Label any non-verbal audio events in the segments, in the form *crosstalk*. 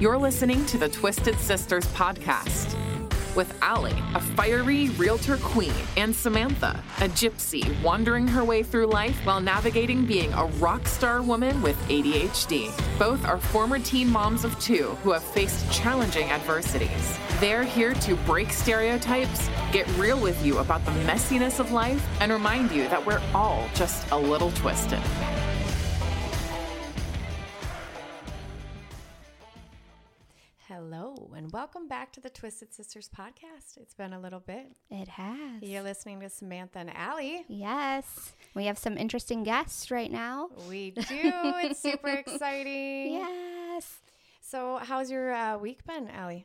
You're listening to the Twisted Sisters podcast with Allie, a fiery realtor queen, and Samantha, a gypsy wandering her way through life while navigating being a rock star woman with ADHD. Both are former teen moms of two who have faced challenging adversities. They're here to break stereotypes, get real with you about the messiness of life, and remind you that we're all just a little twisted. And welcome back to the Twisted Sisters podcast. It's been a little bit. It has. You're listening to Samantha and Allie. Yes. We have some interesting guests right now. We *laughs* do. it's super exciting. Yes. So, how's your uh, week been, Allie?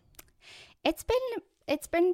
It's been it's been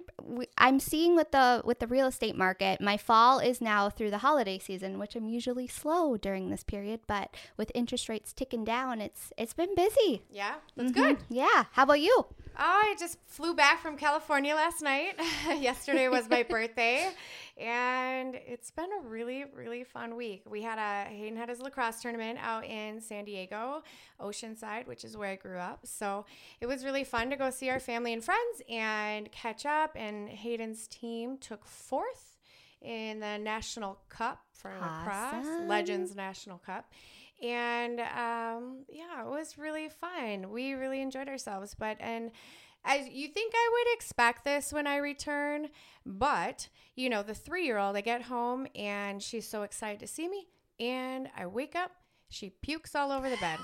i'm seeing with the with the real estate market, my fall is now through the holiday season, which I'm usually slow during this period, but with interest rates ticking down, it's it's been busy. Yeah, that's Mhm. good. Yeah. How about you? Oh, I just flew back from California last night. *laughs* Yesterday was my *laughs* birthday, and it's been a really, really fun week. We had a Hayden had his lacrosse tournament out in San Diego, Oceanside, which is where I grew up. So it was really fun to go see our family and friends and catch up. And Hayden's team took fourth in the National Cup for lacrosse, Legends National Cup. And um, yeah, it was really fun. We really enjoyed ourselves. But, and as you think I would expect this when I return, but you know, the three year old, I get home and she's so excited to see me. And I wake up, she pukes all over the bed.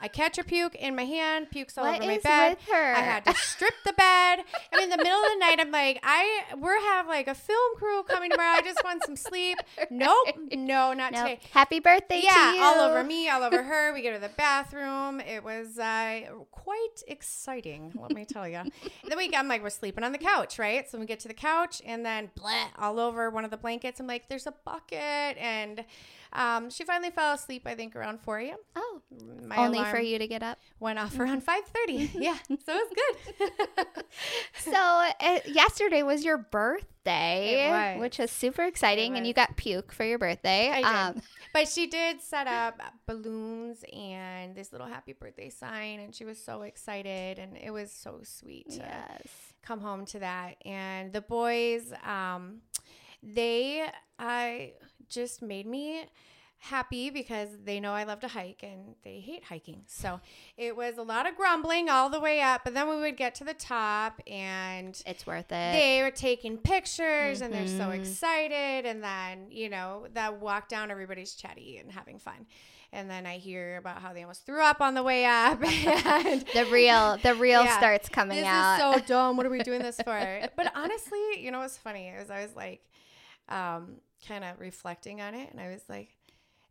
I catch her puke in my hand, pukes all What over my bed. I had to strip the bed. And in the middle of the night, I'm like, I we're have like a film crew coming tomorrow. I just want some sleep. *laughs* Nope, no, not No. today. Happy birthday to Yeah, you. all over me, all over *laughs* her. We go to the bathroom. It was uh, quite exciting, let me tell you. then we, I'm like, we're sleeping on the couch, right? So we get to the couch, and then all over one of the blankets. I'm like, there's a bucket, and um, she finally fell asleep. I think around 4 a.m. Oh, My only for you to get up. Went off *laughs* around 5:30. *laughs* yeah, so it was good. *laughs* So, uh, yesterday was your birthday, was. which was super exciting, and you got puke for your birthday. I did. Um, But she did set up balloons and this little happy birthday sign, and she was so excited, and it was so sweet to yes. come home to that. And the boys, um, they uh, just made me happy because they know I love to hike and they hate hiking. So it was a lot of grumbling all the way up, but then we would get to the top and It's worth it. they were taking pictures and they're so Mhm. excited and then you know that walk down everybody's chatty and having fun and then i hear about how they almost threw up on the way up *laughs* and the real, the real Yeah. starts coming this out. is so dumb what are we doing this *laughs* for but honestly you know what's funny is i was like um kind of reflecting on it and i was like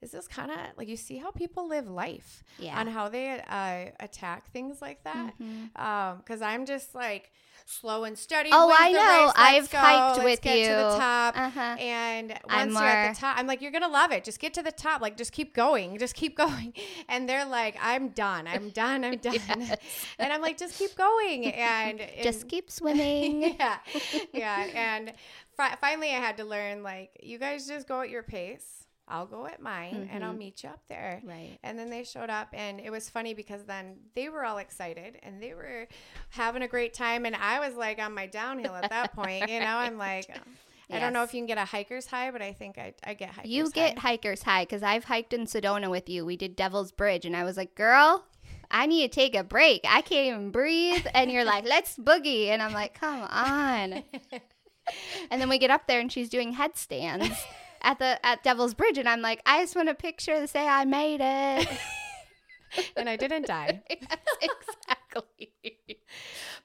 is this kind of like you see how people live life yeah. on how they uh, attack things like that Mhm. um because i'm just like slow and steady Oh, I know. I've go. hiked Let's with get you. to the top Uh-huh. and once I'm you're at the top i'm like you're gonna love it just get to the top like just keep going just keep *laughs* going and they're like i'm done i'm done i'm *laughs* done Yes. *laughs* and i'm like just keep going and, Just keep swimming. yeah yeah and fi- finally i had to learn like you guys just go at your pace i'll go at mine and i'll Mhm. meet you up there Right. and then they showed up, and it was funny because then they were all excited and they were having a great time. And I was like on my downhill at that point. You know, I'm *laughs* like, I don't know if you can get a hiker's high, but I think I, I get hiker's high. You get high. hikers high because I've hiked in Sedona with you. We did Devil's Bridge, and I was like, girl, I need to take a break. I can't even breathe. And you're like, let's boogie. And I'm like, come on. *laughs* And then we get up there, and she's doing headstands at the at Devil's Bridge, and I'm like, I just want a picture to say I made it. *laughs* and I didn't die. *laughs* Yes, exactly.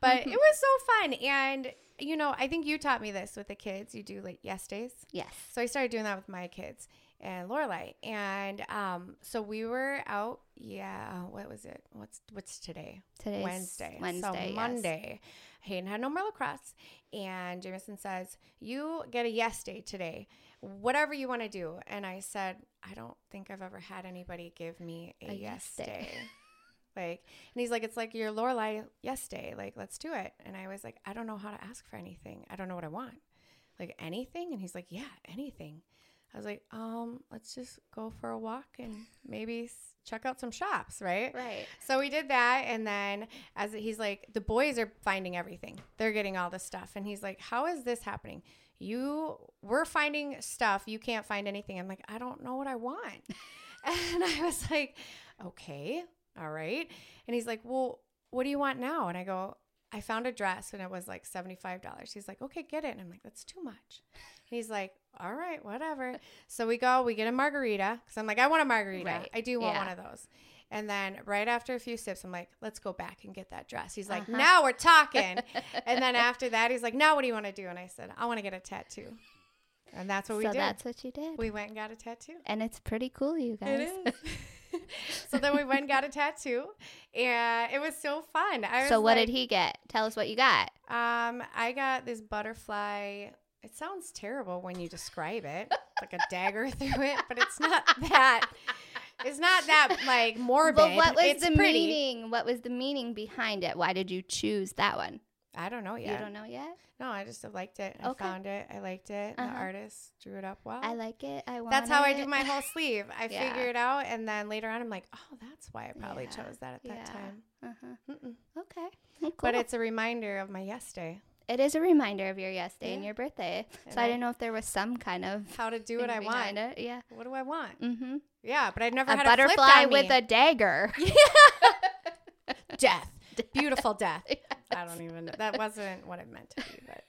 But it was so fun. And, you know, I think you taught me this with the kids. You do like yes days. Yes. So I started doing that with my kids and Lorelai. And um, so we were out. Yeah, what was it? What's what's today? Today's Wednesday. Wednesday. So yes. Monday, Hayden had no more lacrosse, and Jameson says, "You get a yes day today, whatever you want to do." And I said, "I don't think I've ever had anybody give me a, A yes, yes day." day. *laughs* Like, and he's like, it's like your Lorelai yes day. Like, let's do it. And I was like, I don't know how to ask for anything. I don't know what I want. Like anything. And he's like, yeah, anything. I was like, um, let's just go for a walk and maybe check out some shops, right? Right. So we did that, and then as he's like, the boys are finding everything. They're getting all the stuff, and he's like, "How is this happening? You, we're finding stuff. You can't find anything." I'm like, "I don't know what I want," *laughs* and I was like, "Okay, all right." And he's like, "Well, what do you want now?" And I go, "I found a dress, and it was like seventy five dollars." He's like, "Okay, get it." And I'm like, "That's too much." He's like, "All right, whatever." So we go, we get a margarita because I'm like, "I want a margarita. Right. I do want Yeah. one of those." And then right after a few sips, I'm like, let's go back and get that dress. He's like, Uh-huh. now we're talking. *laughs* and then after that, he's like, now what do you want to do? And I said, I want to get a tattoo. And that's what we so did. that's what you did. we went and got a tattoo. and it's pretty cool, you guys. It is. *laughs* so then we went and got a tattoo, and it was so fun. I was so what like, did he get? Tell us what you got. Um, I got this butterfly. It sounds terrible when you describe it, like a dagger *laughs* through it, but it's not that. It's not that like morbid. But what was it's the pretty. meaning? What was the meaning behind it? Why did you choose that one? I don't know yet. You don't know yet? No, I just liked it. I Okay. found it. I liked it. The Uh-huh. artist drew it up well. I like it. I want that's how I it. do my whole *laughs* sleeve. I Yeah. figure it out, and then later on, I'm like, oh, that's why I probably Yeah. chose that at that Yeah. time. Uh-huh. Mm-mm. Okay. Well, But it's a reminder of my yes day, it is a reminder of your yes day and your birthday. And so I, I- didn't know if there was some kind of how to do what I want. It. Yeah. What do I want? Mm-hmm. Yeah, but I've never A had a butterfly on with me. a dagger. *laughs* Yeah. *laughs* death, beautiful death. *laughs* I don't even. know. That wasn't what it meant to be, but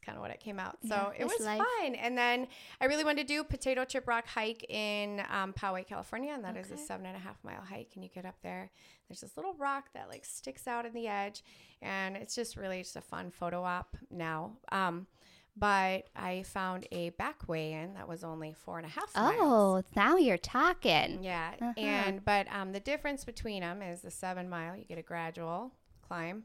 it's kind of what it came out. So Yeah, it was life. fine. And then I really wanted to do Potato Chip Rock hike in um, Poway, California, and that is a seven and a half mile hike. And you get up there. There's this little rock that like sticks out in the edge, and it's just really just a fun photo op now. Um, but I found a back way in that was only four and a half miles. Oh, now you're talking. Yeah, Uh-huh. and but um, the difference between them is the seven mile. You get a gradual climb,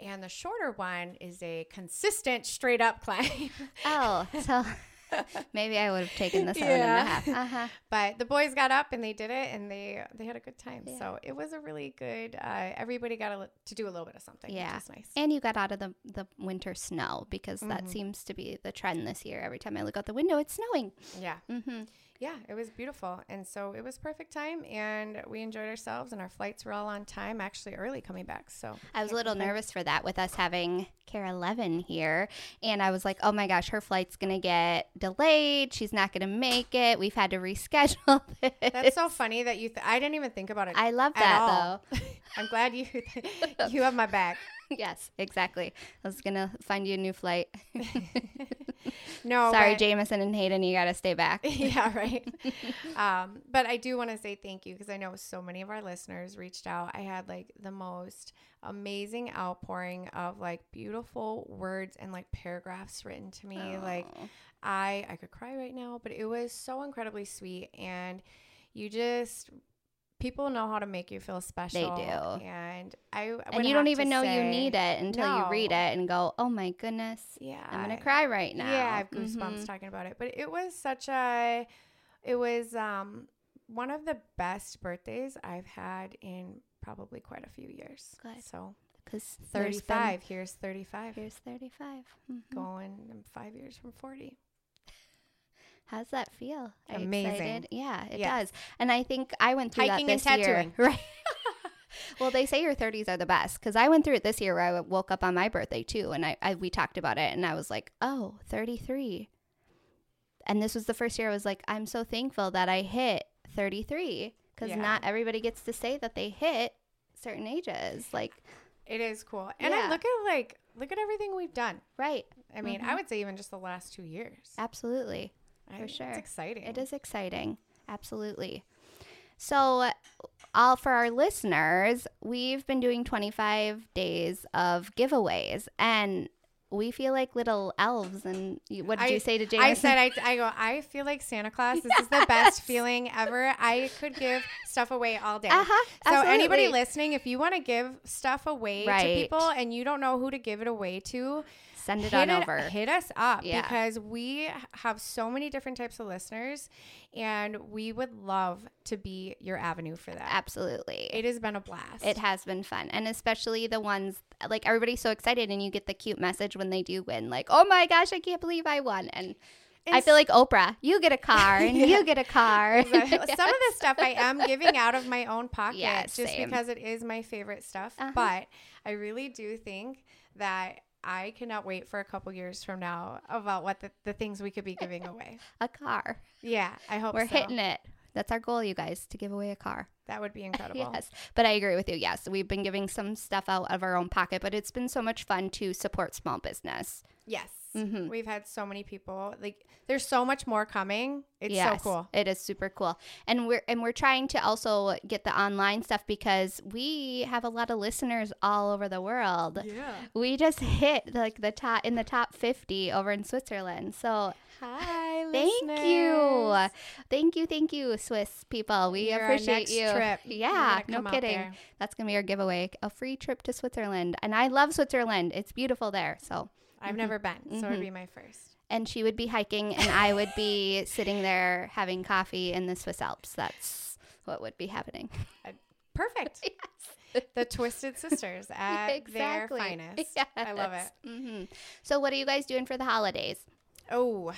and the shorter one is a consistent straight up climb. Oh, *laughs* so maybe I would have taken the seven and a half. Uh-huh. but the boys got up and they did it, and they they had a good time. Yeah. So it was a really good. Uh, everybody got a, to do a little bit of something. Yeah. which is nice. And you got out of the, the winter snow because that Mhm. seems to be the trend this year. Every time I look out the window, it's snowing. Yeah, Mm-hmm. Yeah, it was beautiful, and so it was perfect time, and we enjoyed ourselves, and our flights were all on time, actually early coming back. So I was a little nervous for that with us having KARE 11 here. And I was like, oh my gosh, her flight's going to get delayed. She's not going to make it. We've had to reschedule this. *laughs* That's so funny that you. Th- I didn't even think about it. I love at that though. *laughs* I'm glad you *laughs* you have my back. *laughs* yes, exactly. I was going to find you a new flight. *laughs* No, Sorry, but- Jameson and Hayden, you got to stay back. *laughs* yeah, right. um, but I do want to say thank you because I know so many of our listeners reached out. I had like the most amazing outpouring of like beautiful words and like paragraphs written to me. Like Oh. I I could cry right now, but it was so incredibly sweet and you just people know how to make you feel special. They do. And I and you don't even know you need it until you read it and go, oh my goodness, Yeah. I'm going to cry right now. Yeah, I have goosebumps Mhm. talking about it. But it was such a, it was um one of the best birthdays I've had in probably quite a few years. Good. So Because 35. Here's 35. Here's 35. Mhm. Going I'm five years from 40. How's that feel? Are Amazing. excited? Yeah, it Yes. does. And I think I went through Hiking that and this year. tattooing. *laughs* Right. well, they say your 30s are the best because I went through it this year where I woke up on my birthday too. And I, I we talked about it and I was like, oh, 33. And this was the first year I was like, I'm so thankful that I hit 33 because Yeah. not everybody gets to say that they hit certain ages. Like, It is cool. And Yeah. I look at like look at everything we've done. right. I mean, I mm-hmm. would say even just the last two years. Absolutely. I- for sure. It's exciting. It is exciting. Absolutely. So, all for our listeners, we've been doing 25 days of giveaways and we feel like little elves. And you, what did I- you say to James? I said, I, I go, I feel like Santa Claus. This is the *laughs* best feeling ever. I could give stuff away all day. Uh-huh, So, anybody listening, if you want to give stuff away Right. to people and you don't know who to give it away to, Send it hit, on over. hit us up Yeah. because we have so many different types of listeners and we would love to be your avenue for that. Absolutely. It has been a blast. It has been fun. And especially the ones like everybody's so excited and you get the cute message when they do win, like, oh my gosh, I can't believe I won. And I feel like Oprah. You get a car and *laughs* Yeah. you get a car. So- *laughs* Some of the stuff I am giving out of my own *laughs* pocket just same. because it is my favorite stuff. Uh-huh. But I really do think that I cannot wait for a couple years from now about what the, the things we could be *laughs* giving away. a car. Yeah, I hope We're so. hitting it. That's our goal, you guys, to give away a car. That would be *laughs* incredible. Yes. But I agree with you. Yes. We've been giving some stuff out of our own pocket, but it's been so much fun to support small business. Yes. Mhm. We've had so many people. Like there's so much more coming. It's Yes, so cool. It is super cool. And we're and we're trying to also get the online stuff because we have a lot of listeners all over the world. Yeah. We just hit like the top in the top 50 over in Switzerland. So Hi, Thank you. Thank you, thank you, Swiss people. We You're our appreciate you. trip. *laughs* Yeah, no kidding. there. That's gonna be our giveaway. A free trip to Switzerland. And I love Switzerland. It's beautiful there. So I've never been, so it'd Mhm. be my first. and she would be hiking and I would be sitting there having coffee in the Swiss Alps. That's what would be happening. Perfect. *laughs* yes. The Twisted Sisters *laughs* at their finest. I love it. hmm So what are you guys doing for the holidays? Oh,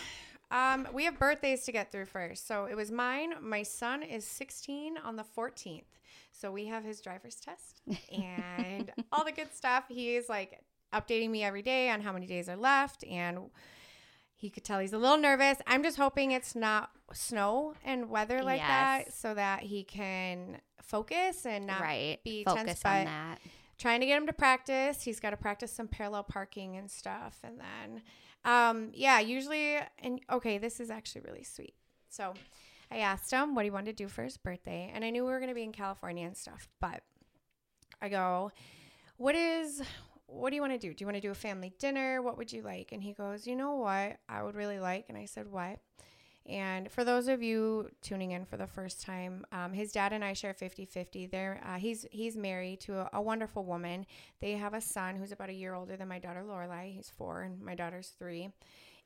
um, we have birthdays to get through first. So it was mine. My son is 16 on the 14th. So we have his driver's test *laughs* and all the good stuff. He is like updating me every day on how many days are left. And he could tell he's a little nervous. I'm just hoping it's not snow and weather like that so that he can focus and not right. be Focus tense. on But that. trying to get him to practice. He's got to practice some parallel parking and stuff. And then, um, yeah, usually, and okay, this is actually really sweet. So I asked him what he wanted to do for his birthday. And I knew we were going to be in California and stuff. But I go, what is, what do you want to do? Do you want to do a family dinner? What would you like? And he goes, you know what I would really like? And I said, what? And for those of you tuning in for the first time, um, his dad and I share 50 50. They're, uh, he's, he's married to a, a wonderful woman. They have a son who's about a year older than my daughter Lorelai. He's four, and my daughter's three.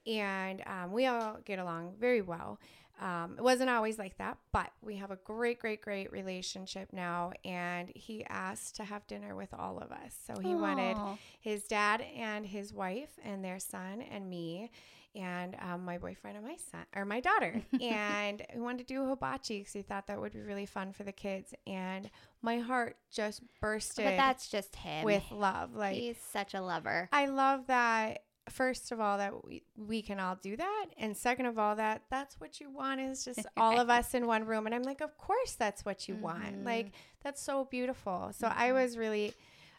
And um, we all get along very well. Um, it wasn't always like that, but we have a great, great, great relationship now. And he asked to have dinner with all of us. So he wanted his dad and his wife and their son and me and um, my boyfriend and my son or my daughter *laughs* and we wanted to do hibachi because he thought that would be really fun for the kids and my heart just bursted But that's just him. with love like He's such a lover. i love that first of all that we, we can all do that and second of all that that's what you want is just *laughs* all of us in one room and i'm like of course that's what you want like that's so beautiful so i was really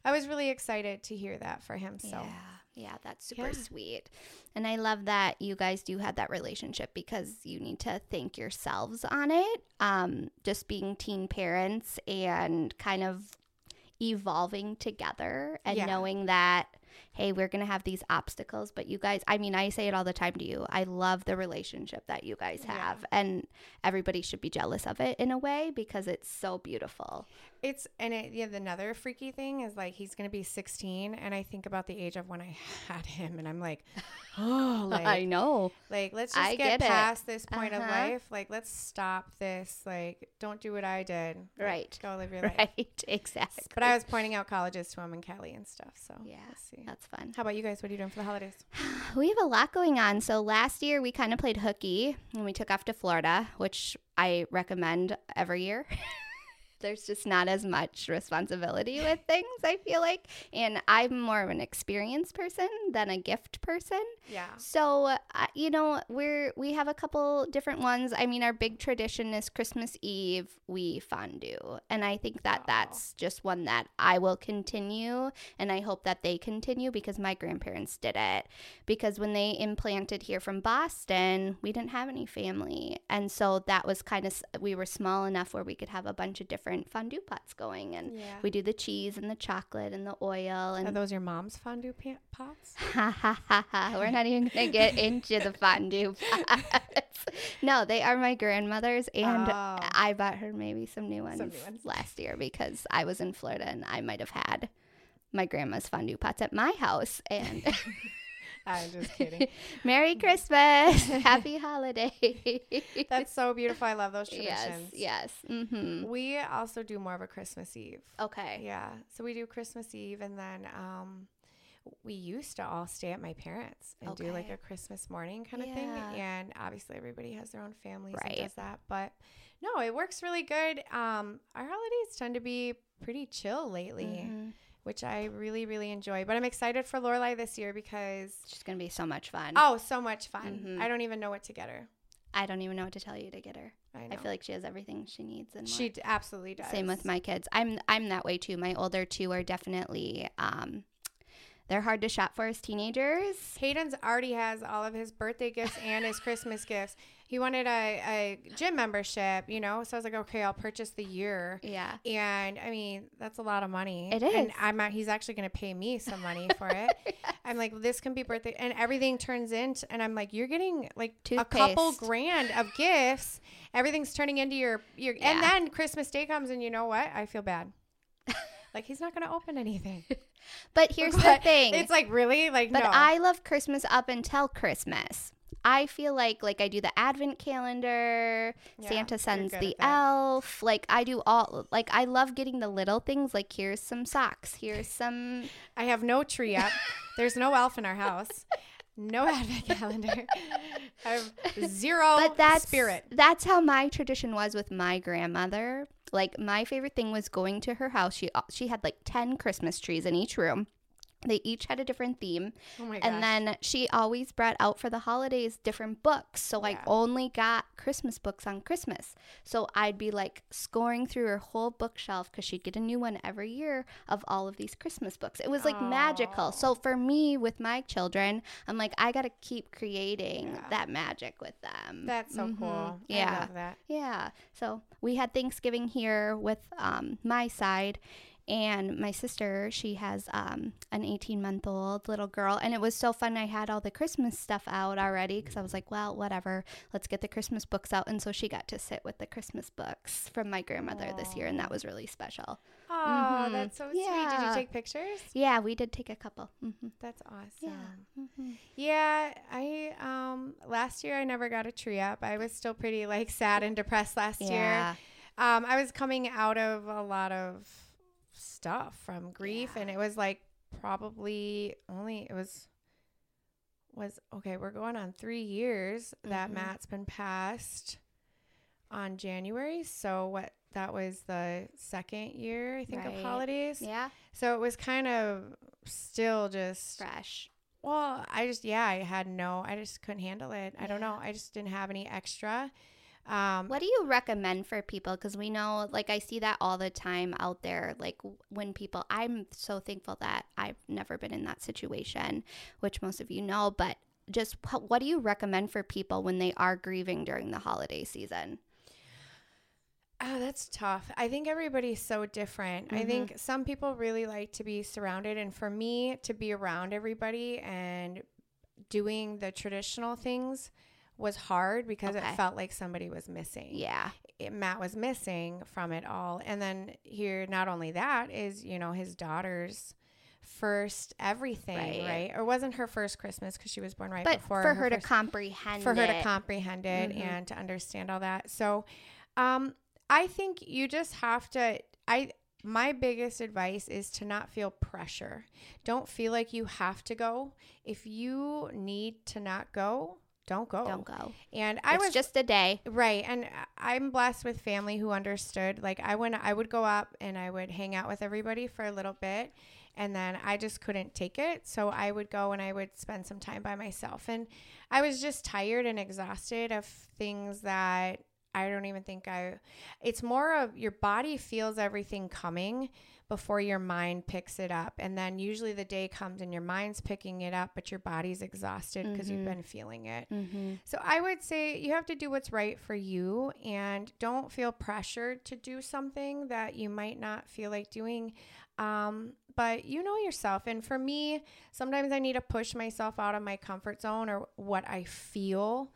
i was really excited to hear that for him so Yeah. Yeah, that's super Yeah. sweet. And I love that you guys do have that relationship because you need to thank yourselves on it. Um, just being teen parents and kind of evolving together and Yeah. knowing that hey, we're going to have these obstacles, but you guys, I mean, I say it all the time to you. I love the relationship that you guys Yeah. have and everybody should be jealous of it in a way because it's so beautiful. It's and it, yeah. Another freaky thing is like he's gonna be 16, and I think about the age of when I *laughs* had him, and I'm like, *laughs* oh, like, I know. like let's just I get, get past this point of Uh-huh. life. Like, let's stop this. Like, don't do what I did. Like, Right. Go live your *laughs* life. Right, exactly. But I was pointing out colleges to him and Kelly and stuff. So yeah, we'll see. That's fun. How about you guys? What are you doing for the holidays? *sighs* We have a lot going on. So last year we kind of played hooky and we took off to Florida, which I recommend every year. *laughs* There's just not as much responsibility with things, I feel like. And I'm more of an experienced person than a gift person. Yeah. So, uh, you know, we're we have a couple different ones. I mean, our big tradition is Christmas Eve we fondue, and I think that Aw. that's just one that I will continue, and I hope that they continue because my grandparents did it. Because when they implanted here from Boston, we didn't have any family, and so that was kind of we were small enough where we could have a bunch of different fondue pots going, and Yeah. we do the cheese and the chocolate and the oil and Are those your mom's fondue pa- pots? *laughs* Ha ha ha ha. We're not even to get *laughs* into the fondue pots. No, they are my grandmother's, and Oh. I bought her maybe some new ones, Some new ones. last year because I was in Florida and I might have had my grandma's fondue pots at my house. And *laughs* I'm just *laughs* kidding. Merry *laughs* Christmas, *laughs* Happy Holiday. That's so beautiful. I love those traditions. yes. Mm-hmm. We also do more of a Christmas Eve. Okay. Yeah. So we do Christmas Eve and then um we used to all stay at my parents and do like a Christmas morning kind of thing. And obviously, everybody has their own families Right. and does that. But no, it works really good. Um, our holidays tend to be pretty chill lately, Mhm. Which I really, really enjoy. But I'm excited for Lorelai this year because she's gonna be so much fun. oh, so much fun! Mhm. I don't even know what to get her. I don't even know what to tell you to get her. I know I feel like she has everything she needs and she d- absolutely does. Same with my kids. I'm I'm that way too. My older two are definitely um they're hard to shop for as teenagers. Hayden's already has all of his birthday gifts and his Christmas gifts. He wanted a, a gym membership, you know, so I was like, okay, I'll purchase the year. Yeah. And I mean, that's a lot of money. It And. I'm at, he's actually going to pay me some money *laughs* for it. I'm like, this can be birthday, and everything turns into, and I'm like, you're getting like a couple grand of gifts. Everything's turning into your your, and then Christmas Day comes, and you know what? I feel bad. *laughs* like he's not going to open anything. *laughs* But here's the thing. It's like really like But no. I love Christmas up until Christmas. I feel like like I do the advent calendar, Yeah, Santa sends the elf. Like I do all like I love getting the little things like here's some socks, here's *laughs* some I have no tree up. There's no elf in our house. No *laughs* advent calendar. *laughs* I have zero but that's spirit. That's how my tradition was with my grandmother. Like my favorite thing was going to her house. She uh, she had like 10 Christmas trees in each room. They each had a different theme. Oh. And then she always brought out for the holidays different books. So I only got Christmas books on Christmas. So I'd be like scoring through her whole bookshelf because she'd get a new one every year of all of these Christmas books. It was like magical. So for me, with my children, I'm like, I got to keep creating Yeah. that magic with them. That's so Mhm. cool. Yeah. I love that. Yeah. So we had Thanksgiving here with um, my side. And my sister, she has um, an 18 month old little girl. And it was so fun. I had all the Christmas stuff out already because I was like, well, whatever. Let's get the Christmas books out. And so she got to sit with the Christmas books from my grandmother this year. And that was really special. Oh, Mhm. that's so sweet. Did you Yeah. take pictures? Yeah, we did take a couple. hmm That's awesome. Yeah. hmm Yeah, I um last year I never got a tree up. I was still pretty like sad and depressed last Yeah. year. Um I was coming out of a lot of stuff from grief and it was like probably only it was was okay, we're going on 3 years that Mhm. Matt's been passed on January. So what that was the second year I think Right. of holidays. Yeah. So it was kind of still just Fresh. well, I just yeah, I had no, I just couldn't handle it. I don't know. I just didn't have any extra. Um, What do you recommend for people? Because we know, like, I see that all the time out there. Like, when people, I'm so thankful that I've never been in that situation, which most of you know, but just wh- what do you recommend for people when they are grieving during the holiday season? Oh, that's tough. I think everybody's so different. I Mhm. think some people really like to be surrounded, and for me to be around everybody and doing the traditional things was hard because Okay. it felt like somebody was missing. Yeah. it, Matt was missing from it all. And then here, not only that is, you know, his daughter's first everything, Right. right? Or wasn't her first Christmas because she was born right But before for her, to first- comprehend for her to it. comprehend it Mhm. and to understand all that. So, um, I think you just have to. I my biggest advice is to not feel pressure. Don't feel like you have to go. If you need to not go, don't go. Don't go. And I it's was just a day. Right. And I'm blessed with family who understood. Like I went I would go up and I would hang out with everybody for a little bit and then I just couldn't take it. So I would go and I would spend some time by myself. And I was just tired and exhausted of things that I don't even think I it's more of your body feels everything coming before your mind picks it up. And then usually the day comes and your mind's picking it up, but your body's exhausted because you've Mhm. been feeling it. Mm-hmm. So I would say you have to do what's right for you and don't feel pressured to do something that you might not feel like doing. Um, but you know yourself. And for me, sometimes I need to push myself out of my comfort zone or what I feel.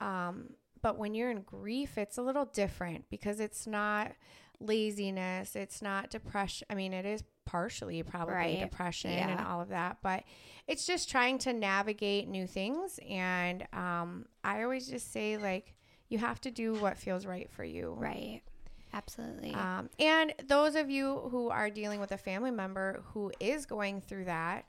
Um, but when you're in grief, it's a little different because it's not laziness, it's not depression. I mean, it is partially probably Right. depression and all of that, but it's just trying to navigate new things. And um, I always just say, like, you have to do what feels right for you. Right. Absolutely. Um, and those of you who are dealing with a family member who is going through that,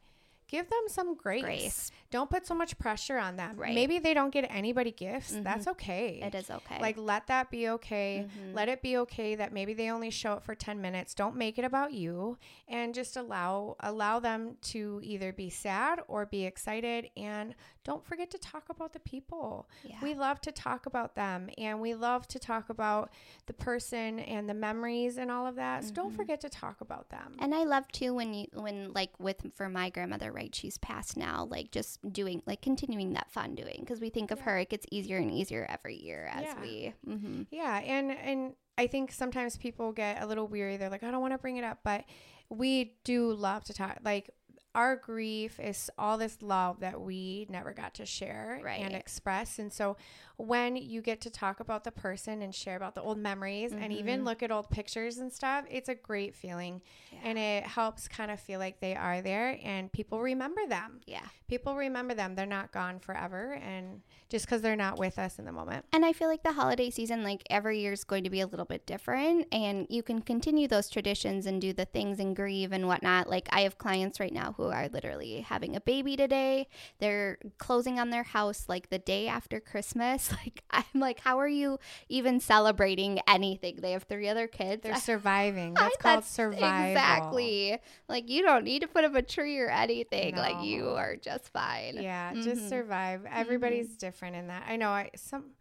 give them some grace. Grace. Don't put so much pressure on them. Right. Maybe they don't get anybody gifts. Mhm. That's okay. It is okay. Like let that be okay. Mhm. Let it be okay that maybe they only show up for 10 minutes. Don't make it about you and just allow allow them to either be sad or be excited and don't forget to talk about the people. Yeah. We love to talk about them and we love to talk about the person and the memories and all of that. So don't Mhm. forget to talk about them. And I love too when you when like with for my grandmother, right? She's passed now. Like just doing like continuing that fun doing because we think of her, it gets easier and easier every year as Yeah. we. hmm Yeah, and and I think sometimes people get a little weary. They're like, I don't want to bring it up, but we do love to talk. Like our grief is all this love that we never got to share Right. and express. And so when you get to talk about the person and share about the old memories and even Mhm. look at old pictures and stuff, it's a great feeling. And it helps kind of feel like they are there and people remember them. Yeah. People remember them. They're not gone forever. And just because they're not with us in the moment. And I feel like the holiday season, like every year, is going to be a little bit different. And you can continue those traditions and do the things and grieve and whatnot. Like I have clients right now who are literally having a baby today. They're closing on their house like the day after Christmas. *laughs* Like I'm like, how are you even celebrating anything? They have three other kids. They're *laughs* surviving. *laughs* That's I- called survival. Exactly. Like you don't need to put up a tree or anything. Like you are just fine. Yeah, Mhm. just survive. Everybody's different in that. I know. I some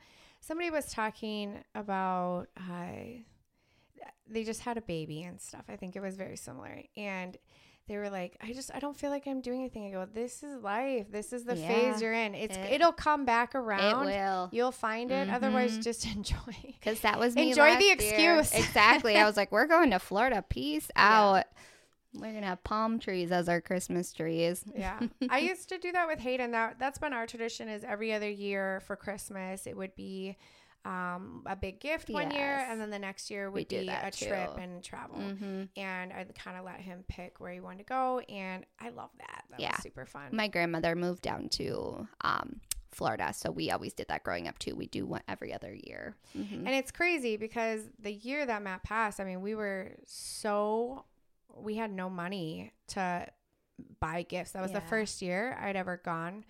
somebody was talking about uh, they just had a baby and stuff. I think it was very similar, and they were like, "I just I don't feel like I'm doing anything." I go, "This is life. This is the Yeah, phase you're in. It's it- it'll come back It around. will. You'll find it. Otherwise, Mhm. just *laughs* enjoy." Because that was me. Enjoy the last year. excuse. *laughs* exactly. I was like, we're going to Florida. Peace Yeah. out. We're gonna have palm trees as our Christmas trees. Yeah. *laughs* I used to do that with Hayden. That that's been our tradition is every other year for Christmas it would be um, a big gift one year and then the next year would do be a that trip and travel. hmm And I'd kind of let him pick where he wanted to go and I love that. That Yeah. was super fun. My grandmother moved down to um, Florida, so we always did that growing up too. We do one every other year. hmm and it's crazy because the year that Matt passed, I mean, we were so we had no money to buy gifts. That was the first year I'd ever gone.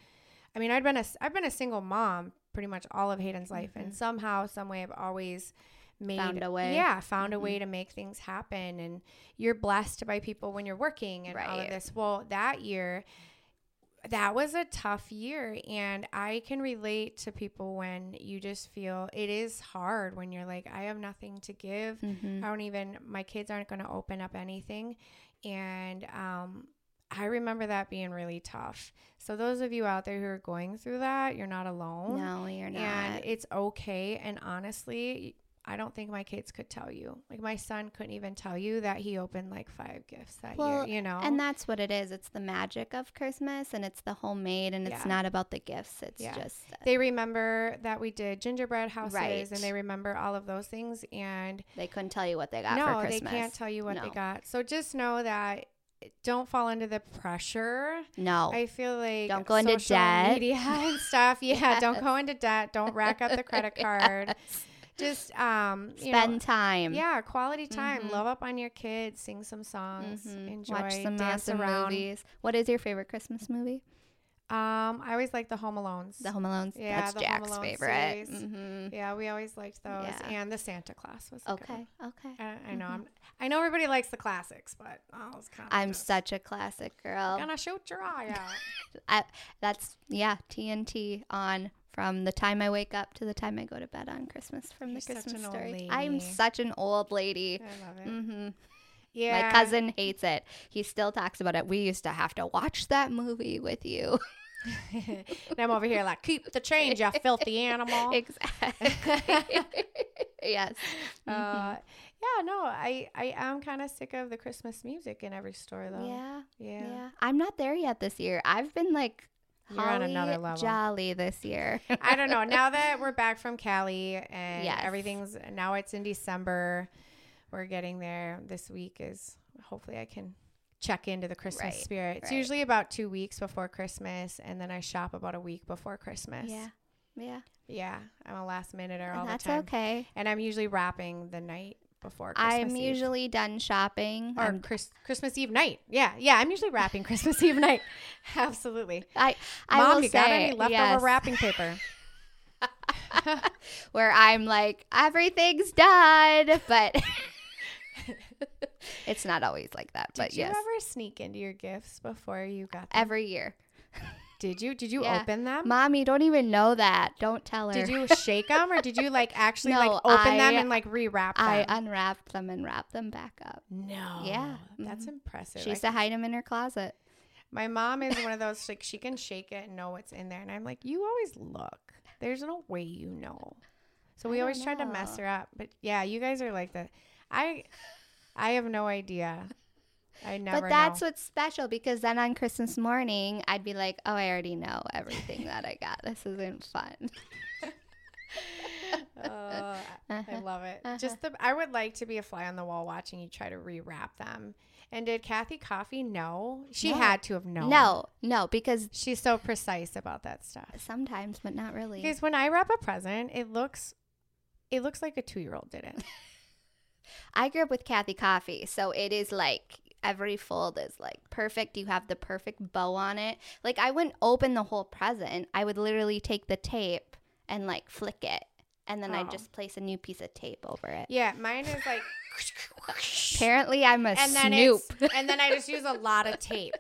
I mean, I'd been a I've been a single mom pretty much all of Hayden's life, and somehow, some way, I've always made Mm-hmm. Found a way. Mm-hmm. Yeah, found a way to make things happen, and you're blessed by people when you're working and all of this. Well, that year. That was a tough year, and I can relate to people when you just feel it is hard when you're like, I have nothing to give. hmm I don't even, my kids aren't going to open up anything. And um, I remember that being really tough. So, those of you out there who are going through that, you're not alone. No, you're not. And it's okay. And honestly, I don't think my kids could tell you. Like, my son couldn't even tell you that he opened like five gifts that Well, year, you know? And that's what it is. It's the magic of Christmas, and it's the homemade, and it's Yeah. not about the gifts. It's Yeah. just they remember that we did gingerbread houses Right. and they remember all of those things. And they couldn't tell you what they got no, they can't tell you what they got. So just know that don't fall into the pressure. No, I feel like Don't go into social debt. media and stuff. *laughs* Yeah, don't go into debt. Don't rack up the credit *laughs* card. Just um, spend know, time. yeah, quality time. Mhm. Love up on your kids. Sing some songs. Mhm. Enjoy. Watch some dance awesome around. movies. What is your favorite Christmas movie? Um, I always like the Home Alones. The Home Alone's. Yeah, That's the Jack's Alone favorite. series. hmm yeah, we always liked those, Yeah. and the Santa Claus was. Okay. Okay. I, I know. I'm, I know everybody likes the classics, but I was kind of. I'm such a classic girl. gonna shoot your eye out. *laughs* I, that's yeah, TNT on from the time I wake up to the time I go to bed on Christmas from You're the Christmas story. I'm such an old lady. I love it. hmm Yeah, My cousin hates it. He still talks about it. We used to have to watch that movie with you. *laughs* and I'm over here like, keep the change, you filthy animal. *laughs* exactly. *laughs* yes. Uh, yeah, no, I I am kind of sick of the Christmas music in every store though. yeah, yeah. yeah. I'm not there yet this year. I've been like You're on another level. jolly this year. *laughs* I don't know. Now that we're back from Cali and Yes. everything's now it's in December, we're getting there. This week is hopefully I can check into the Christmas Right, spirit. It's right. usually about two weeks before Christmas, and then I shop about a week before Christmas. yeah. Yeah. yeah. I'm a last minute or all the time, That's okay. and I'm usually wrapping the night before Christmas I'm Eve. usually done shopping. or Chris, Christmas Eve night. Yeah, yeah. I'm usually wrapping Christmas Eve night. *laughs* *laughs* Absolutely. I, I Mom, will you got say, any leftover yes, wrapping paper? *laughs* where I'm like everything's done, but it's not always like that. Did but you yes, ever sneak into your gifts before you got them? every year. Did you? Did you Yeah. open them? Mom, you don't even know that. Don't tell her. Did you *laughs* shake them, or did you like actually like No, open them and like rewrap them? I unwrapped them and wrapped them back up. no. Yeah. That's Mhm. impressive. She I used to hide them in her closet. My mom is one of *laughs* those like she can shake it and know what's in there, and I'm like, you always look. There's no way you know. So we always tried to mess her up, but yeah, you guys are like the. I, I have no idea. I never. but that's know. what's special because then on Christmas morning, I'd be like, oh, I already know everything that I got. This isn't fun. *laughs* Oh, I Uh-huh. love it. Uh-huh. Just the. I would like to be a fly on the wall watching you try to rewrap them. And did Kathy Coffee know? She No. had to have known. No, no, because She's so precise about that stuff. sometimes, but not really. Because when I wrap a present, it looks, it looks like a two-year-old did it. *laughs* I grew up with Kathy Coffee, so it is like every fold is like perfect. You have the perfect bow on it. Like I wouldn't open the whole present. I would literally take the tape and like flick it, and then Oh. I'd just place a new piece of tape over it. Yeah, mine is like. Apparently, I'm a and then snoop. *laughs* and then I just use a lot of tape.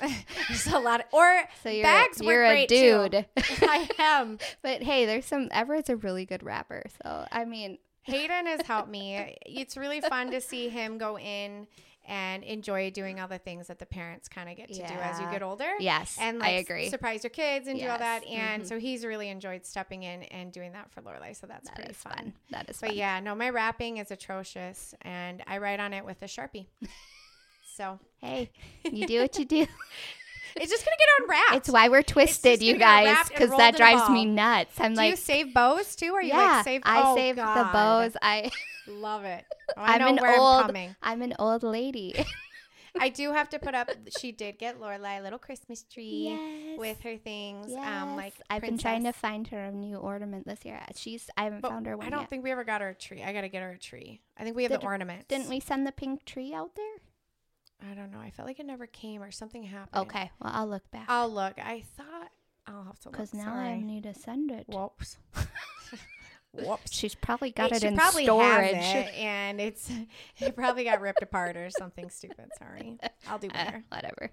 *laughs* just a lot of or So you're bags you're a dude. *laughs* I am. but hey, there's some. Everett's a really good wrapper. So I mean, Hayden has helped me. It's really fun to see him go in and enjoy doing all the things that the parents kind of get to do as you get older. yes, And I like agree. surprise your kids and do all that. And Mhm. so he's really enjoyed stepping in and doing that for Lorelai. So that's That pretty fun. fun. That is But fun. yeah, no, my wrapping is atrocious and I write on it with a Sharpie. *laughs* so Hey, *laughs* you do what you do. *laughs* it's just to get unwrapped. It's why we're twisted, you guys, because that drives me nuts. I'm do like, you save bows too? Or you yeah, like save I oh, save the bows. I *laughs* Love it. Oh, I I'm know an old- I'm. I'm an old lady. *laughs* I do have to put up. She did get Lorelai a little Christmas tree yes. with her things. yes. Um, like I've been trying to find her a new ornament this year. She's I haven't But found her one I don't yet. think we ever got her a tree. I gotta get her a tree. I think we have Did- the ornaments. Didn't we send the pink tree out there? I don't know. I felt like it never came or something happened. Okay, well I'll look back I'll look. I thought I'll have to look. because now Sorry. I need to send it. Whoops. *laughs* Whoops. She's probably got It- it in probably storage. it, and it's *laughs* it probably got ripped apart or something stupid. Sorry. I'll do *laughs* Uh, better. whatever.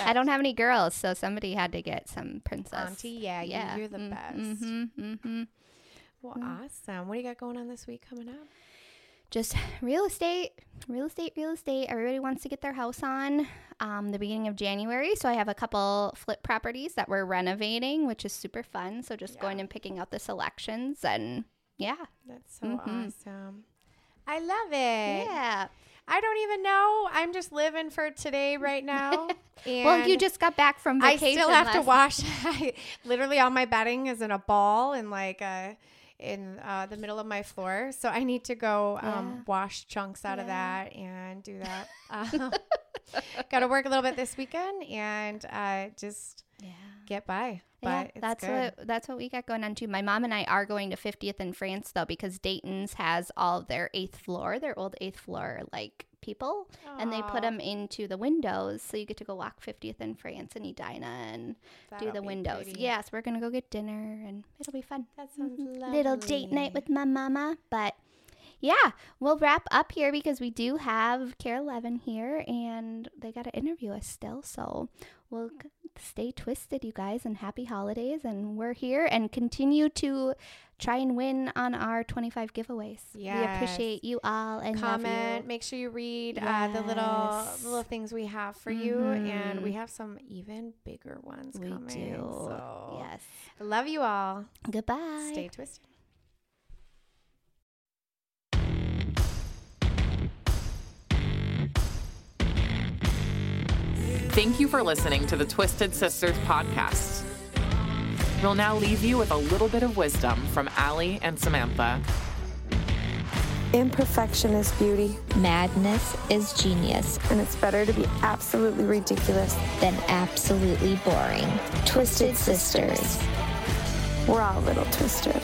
I don't have any girls, so somebody had to get some princess. Auntie, yeah, you- yeah, you're the best. Mm-hmm, mm-hmm. Well, awesome. What do you got going on this week coming up? Just real estate, real estate, real estate. Everybody wants to get their house on um, the beginning of January. So I have a couple flip properties that we're renovating, which is super fun. So just going and picking out the selections and yeah. That's so Mhm. awesome. I love it. Yeah. I don't even know. I'm just living for today right *laughs* now. Well, you just got back from vacation. I still have to last- wash. *laughs* literally, all my bedding is in a ball and like uh in uh, the middle of my floor. So I need to go um, Yeah. wash chunks out of that and do that. *laughs* Uh, *laughs* Got to work a little bit this weekend and uh, just Yeah. get by. Yeah, But it's that's good. what that's what we got going on too. My mom and I are going to 50th and France though because Dayton's has all their eighth floor, their old eighth floor like people, and they put them into the windows, so you get to go walk 50th and France and Edina and do that'll the be windows. Yes, we're gonna go get dinner and it'll be fun. That sounds Mhm. Little date night with my mama, but. Yeah, we'll wrap up here because we do have KARE 11 here and they got to interview us still. So we'll stay twisted, you guys, and happy holidays. And we're here and continue to try and win on our 25 giveaways. We appreciate you all and comment make sure you read uh, the little little things we have for you and we have some even bigger ones We coming do. so Yes. Love you all Goodbye. stay twisted Thank you for listening to the Twisted Sisters podcast. We'll now leave you with a little bit of wisdom from Allie and Samantha. Imperfection is beauty, Madness is genius and it's better to be absolutely ridiculous. than absolutely boring. Twisted Sisters. We're all a little twisted.